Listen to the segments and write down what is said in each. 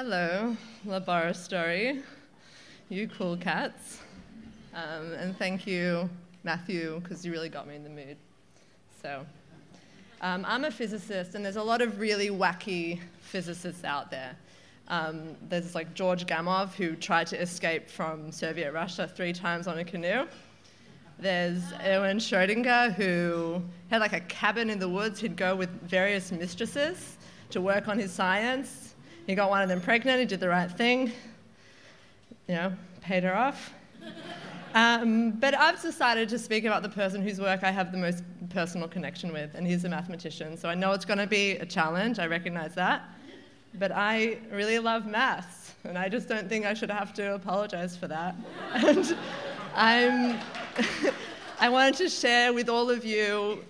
Hello, Laborastory, you cool cats. Um, and thank you, Matthew, because you really got me in the mood. So, um, I'm a physicist, and there's a lot of really wacky physicists out there. Um, there's like George Gamow, who tried to escape from Soviet Russia three times on a canoe. There's Erwin Schrödinger, who had like a cabin in the woods. He'd go with various mistresses to work on his science he got one of them pregnant, he did the right thing, you know, paid her off. Um, but I've decided to speak about the person whose work I have the most personal connection with, and he's a mathematician. So I know it's going to be a challenge, I recognize that. But I really love maths, and I just don't think I should have to apologize for that. And I'm, I wanted to share with all of you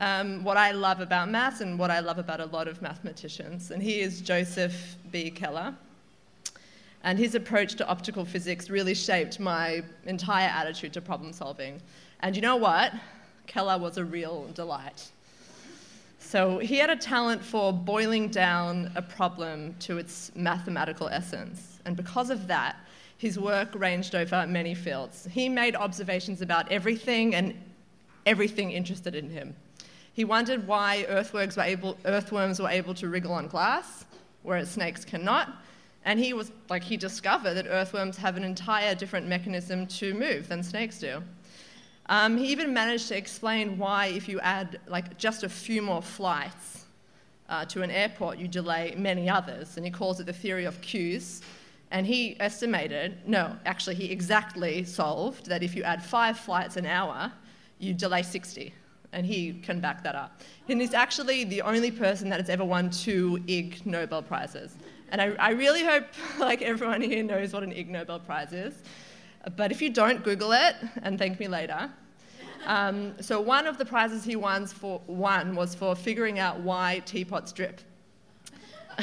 um, what I love about maths and what I love about a lot of mathematicians. And he is Joseph B. Keller. And his approach to optical physics really shaped my entire attitude to problem solving. And you know what? Keller was a real delight. So he had a talent for boiling down a problem to its mathematical essence. And because of that, his work ranged over many fields. He made observations about everything and everything interested in him. He wondered why earthworms were able, earthworms were able to wriggle on glass, whereas snakes cannot. And he was like he discovered that earthworms have an entire different mechanism to move than snakes do. Um, he even managed to explain why, if you add like just a few more flights uh, to an airport, you delay many others. And he calls it the theory of queues. And he estimated, no, actually, he exactly solved that if you add five flights an hour, you delay 60 and he can back that up. And he's actually the only person that has ever won two Ig Nobel Prizes. And I, I really hope like everyone here knows what an Ig Nobel Prize is. But if you don't, Google it and thank me later. Um, so one of the prizes he won, for, won was for figuring out why teapots drip.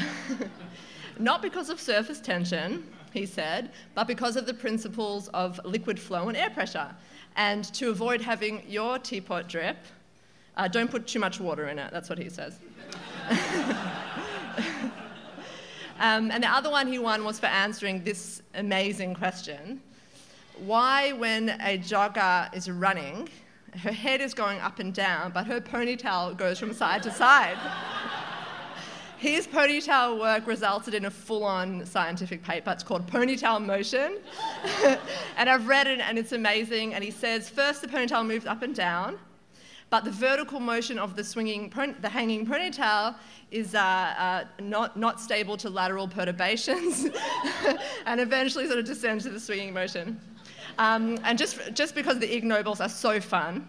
Not because of surface tension, he said, but because of the principles of liquid flow and air pressure. And to avoid having your teapot drip, uh, don't put too much water in it, that's what he says. um, and the other one he won was for answering this amazing question Why, when a jogger is running, her head is going up and down, but her ponytail goes from side to side? His ponytail work resulted in a full on scientific paper. It's called Ponytail Motion. and I've read it and it's amazing. And he says first the ponytail moves up and down, but the vertical motion of the swinging, the hanging ponytail is uh, uh, not, not stable to lateral perturbations and eventually sort of descends to the swinging motion. Um, and just, just because the Ig Nobels are so fun,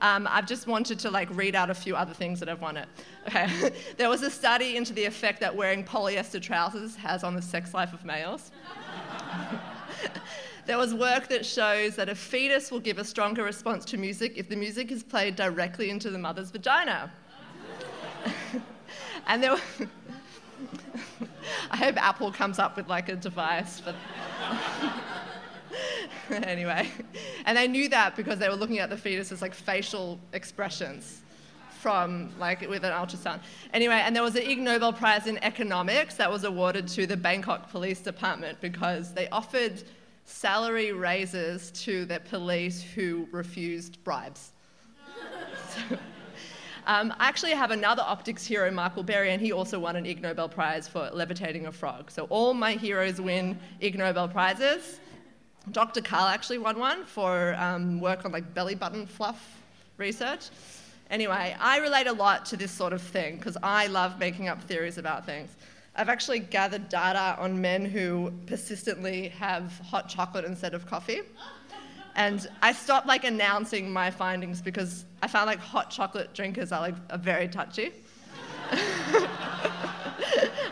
um, I've just wanted to like read out a few other things that have won it. Okay, there was a study into the effect that wearing polyester trousers has on the sex life of males. There was work that shows that a fetus will give a stronger response to music if the music is played directly into the mother's vagina. and there I hope Apple comes up with like a device for. anyway, and they knew that because they were looking at the fetus's like facial expressions from like with an ultrasound. Anyway, and there was an Ig Nobel Prize in economics that was awarded to the Bangkok Police Department because they offered salary raises to the police who refused bribes. so, um, I actually have another optics hero, Michael Berry, and he also won an Ig Nobel Prize for levitating a frog. So all my heroes win Ig Nobel Prizes. Dr. Karl actually won one for um, work on like belly button fluff research. Anyway, I relate a lot to this sort of thing because I love making up theories about things. I've actually gathered data on men who persistently have hot chocolate instead of coffee. And I stopped like announcing my findings because I found like hot chocolate drinkers are like are very touchy.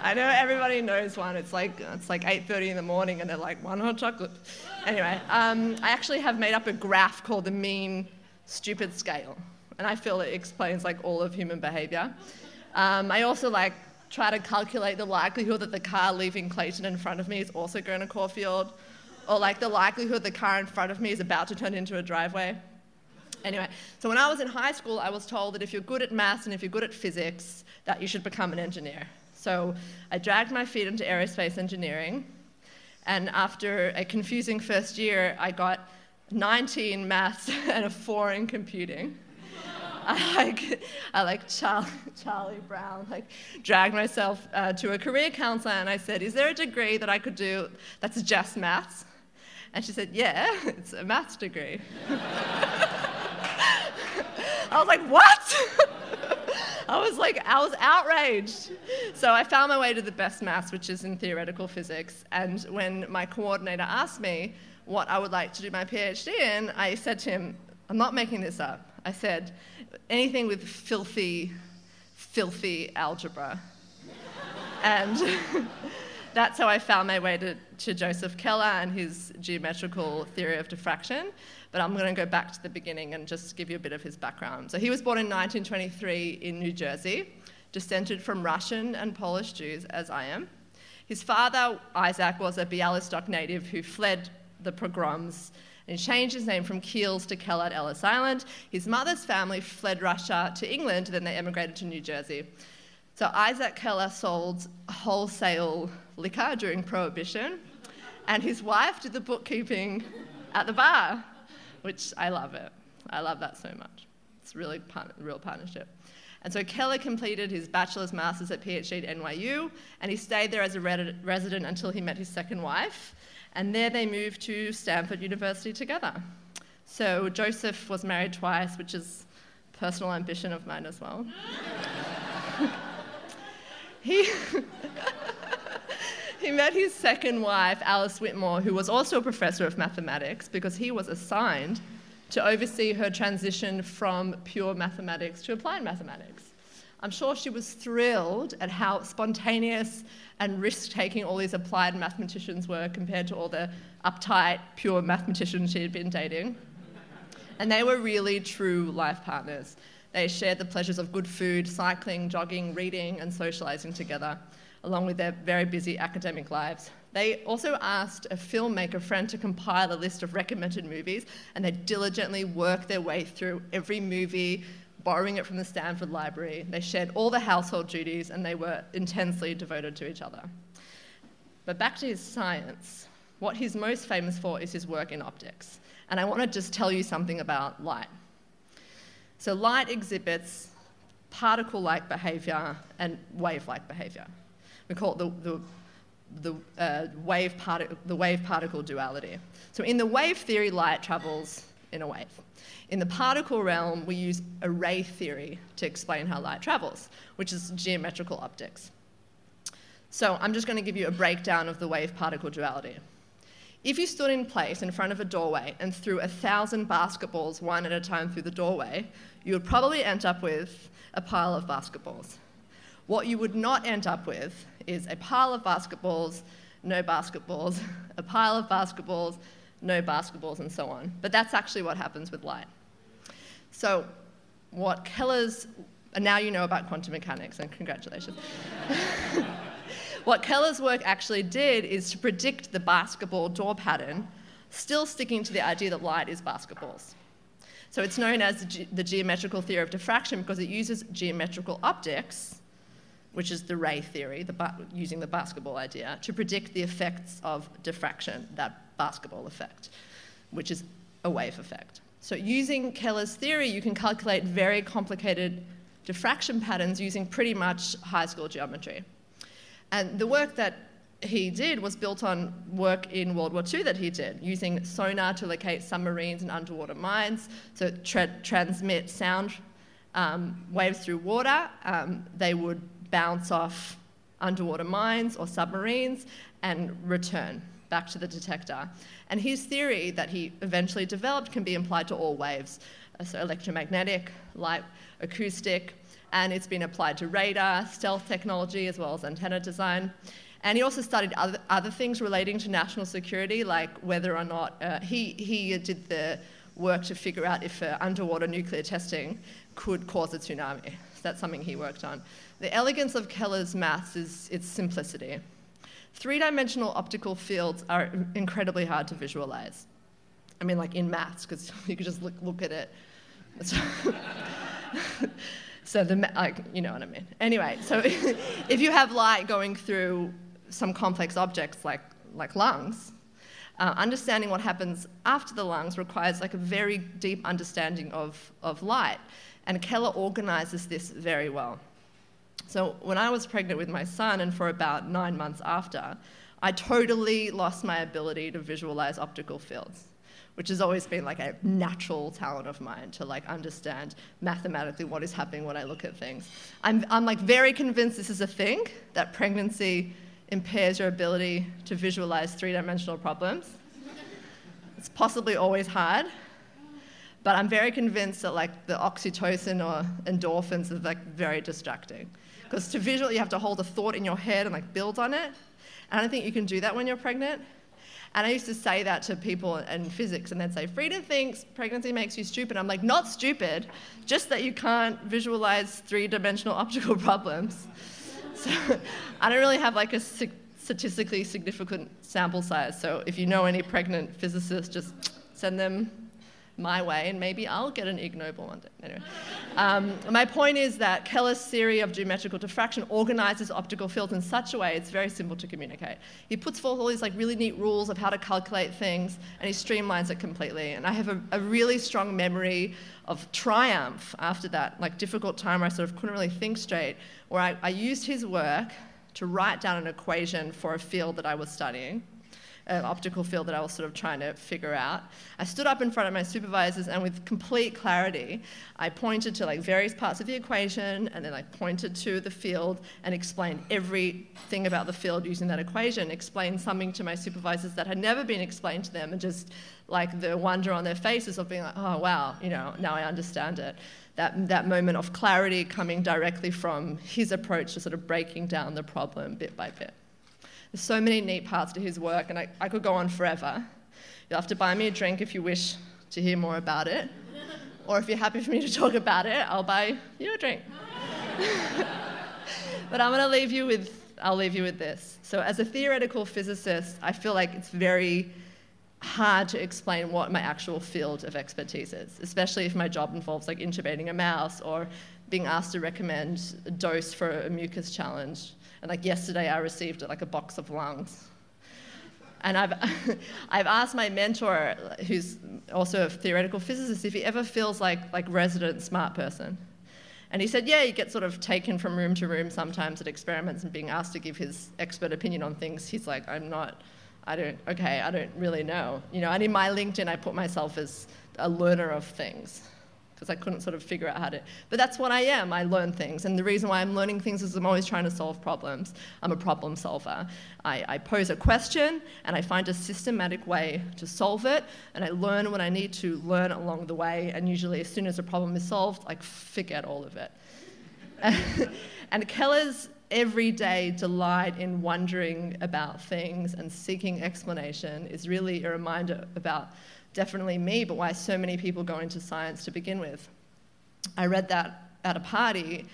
I know everybody knows one. It's like it's like 8:30 in the morning, and they're like one hot chocolate. Anyway, um, I actually have made up a graph called the mean stupid scale, and I feel it explains like all of human behavior. Um, I also like try to calculate the likelihood that the car leaving Clayton in front of me is also going to Caulfield, or like the likelihood the car in front of me is about to turn into a driveway. Anyway, so when I was in high school, I was told that if you're good at maths and if you're good at physics, that you should become an engineer. So I dragged my feet into aerospace engineering, and after a confusing first year, I got 19 maths and a 4 in computing. I like, I like Charlie, Charlie Brown, like dragged myself uh, to a career counselor and I said, is there a degree that I could do that's just maths? And she said, yeah, it's a maths degree. I was like, what? I was like, I was outraged. So I found my way to the best maths, which is in theoretical physics. And when my coordinator asked me what I would like to do my PhD in, I said to him, I'm not making this up. I said, anything with filthy, filthy algebra. and that's how I found my way to, to Joseph Keller and his geometrical theory of diffraction. But I'm going to go back to the beginning and just give you a bit of his background. So he was born in 1923 in New Jersey, descended from Russian and Polish Jews, as I am. His father, Isaac, was a Bialystok native who fled the pogroms and changed his name from Keels to Keller at Ellis Island. His mother's family fled Russia to England, then they emigrated to New Jersey. So Isaac Keller sold wholesale liquor during Prohibition, and his wife did the bookkeeping at the bar, which I love it. I love that so much. It's really real partnership. And so Keller completed his bachelor's, master's at PhD at NYU, and he stayed there as a resident until he met his second wife. And there they moved to Stanford University together. So Joseph was married twice, which is personal ambition of mine as well. he, he met his second wife, Alice Whittemore, who was also a professor of mathematics because he was assigned to oversee her transition from pure mathematics to applied mathematics. I'm sure she was thrilled at how spontaneous and risk taking all these applied mathematicians were compared to all the uptight, pure mathematicians she had been dating. And they were really true life partners. They shared the pleasures of good food, cycling, jogging, reading, and socializing together, along with their very busy academic lives. They also asked a filmmaker friend to compile a list of recommended movies, and they diligently worked their way through every movie, borrowing it from the Stanford Library. They shared all the household duties and they were intensely devoted to each other. But back to his science. What he's most famous for is his work in optics. And I want to just tell you something about light. So, light exhibits particle like behavior and wave like behavior. We call it the, the, the, uh, wave partic- the wave particle duality. So, in the wave theory, light travels in a wave. In the particle realm, we use array theory to explain how light travels, which is geometrical optics. So I'm just going to give you a breakdown of the wave particle duality. If you stood in place in front of a doorway and threw a thousand basketballs one at a time through the doorway, you would probably end up with a pile of basketballs. What you would not end up with is a pile of basketballs, no basketballs, a pile of basketballs, no basketballs, and so on. But that's actually what happens with light. So, what Keller's, and now you know about quantum mechanics, and congratulations. what Keller's work actually did is to predict the basketball door pattern, still sticking to the idea that light is basketballs. So it's known as the, ge- the geometrical theory of diffraction because it uses geometrical optics, which is the ray theory, the ba- using the basketball idea, to predict the effects of diffraction, that basketball effect, which is a wave effect. So, using Keller's theory, you can calculate very complicated diffraction patterns using pretty much high school geometry. And the work that he did was built on work in World War II that he did, using sonar to locate submarines and underwater mines, so tra- transmit sound um, waves through water. Um, they would bounce off underwater mines or submarines and return back to the detector. And his theory that he eventually developed can be applied to all waves, uh, so electromagnetic, light, acoustic, and it's been applied to radar, stealth technology, as well as antenna design. And he also studied other, other things relating to national security, like whether or not uh, he, he did the work to figure out if uh, underwater nuclear testing could cause a tsunami. That's something he worked on. The elegance of Keller's maths is its simplicity. Three dimensional optical fields are incredibly hard to visualize. I mean, like in maths, because you could just look, look at it. So the like, you know what I mean. Anyway, so if you have light going through some complex objects like like lungs, uh, understanding what happens after the lungs requires like a very deep understanding of, of light. And Keller organizes this very well. So when I was pregnant with my son, and for about nine months after, I totally lost my ability to visualize optical fields, which has always been like a natural talent of mine to like understand mathematically what is happening when I look at things. I'm, I'm like very convinced this is a thing, that pregnancy impairs your ability to visualize three-dimensional problems. it's possibly always hard, but I'm very convinced that like the oxytocin or endorphins are like very distracting. Because to visual, you have to hold a thought in your head and like build on it. And I don't think you can do that when you're pregnant. And I used to say that to people in physics, and they'd say, Freda thinks pregnancy makes you stupid. I'm like, not stupid, just that you can't visualize three dimensional optical problems. So I don't really have like a statistically significant sample size. So if you know any pregnant physicists, just send them my way, and maybe I'll get an Ig Nobel one day. Anyway, um, my point is that Keller's theory of geometrical diffraction organizes optical fields in such a way it's very simple to communicate. He puts forth all these like really neat rules of how to calculate things, and he streamlines it completely. And I have a, a really strong memory of triumph after that, like difficult time where I sort of couldn't really think straight, where I, I used his work to write down an equation for a field that I was studying an optical field that I was sort of trying to figure out. I stood up in front of my supervisors and with complete clarity, I pointed to like various parts of the equation and then I pointed to the field and explained everything about the field using that equation, explained something to my supervisors that had never been explained to them and just like the wonder on their faces of being like, oh wow, you know, now I understand it. That, that moment of clarity coming directly from his approach to sort of breaking down the problem bit by bit. There's so many neat parts to his work, and I, I could go on forever. You'll have to buy me a drink if you wish to hear more about it. Or if you're happy for me to talk about it, I'll buy you a drink. but I'm going to leave you with I'll leave you with this. So as a theoretical physicist, I feel like it's very hard to explain what my actual field of expertise is, especially if my job involves like intubating a mouse or being asked to recommend a dose for a mucus challenge. And like yesterday, I received like a box of lungs. And I've, I've asked my mentor, who's also a theoretical physicist, if he ever feels like like resident smart person. And he said, yeah, he gets sort of taken from room to room sometimes at experiments and being asked to give his expert opinion on things. He's like, I'm not, I don't, okay, I don't really know. You know, and in my LinkedIn, I put myself as a learner of things because I couldn't sort of figure out how to. But that's what I am. I learn things. And the reason why I'm learning things is I'm always trying to solve problems. I'm a problem solver. I, I, pose a question and I find a systematic way to solve it. And I learn what I need to learn along the way. And usually, as soon as a problem is solved, I forget all of it. and Keller's everyday delight in wondering about things and seeking explanation is really a reminder about definitely me, but why so many people go into science to begin with. I read that at a party.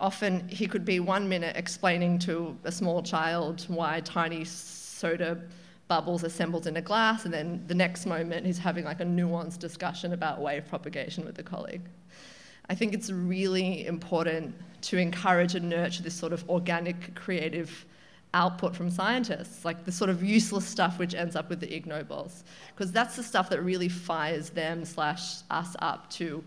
Often he could be one minute explaining to a small child why tiny soda bubbles assembled in a glass, and then the next moment he's having like a nuanced discussion about wave propagation with a colleague. I think it's really important to encourage and nurture this sort of organic, creative output from scientists, like the sort of useless stuff which ends up with the Ig because that's the stuff that really fires them slash us up to,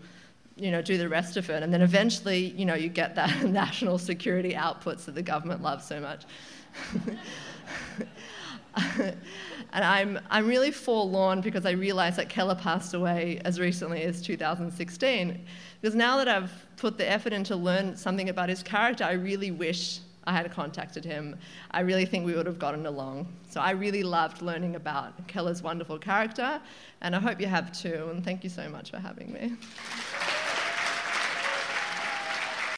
you know, do the rest of it, and then eventually, you know, you get that national security outputs that the government loves so much. and I'm, I'm really forlorn because I realize that Keller passed away as recently as 2016. Because now that I've put the effort in to learn something about his character, I really wish I had contacted him, I really think we would have gotten along. So I really loved learning about Keller's wonderful character, and I hope you have too. And thank you so much for having me.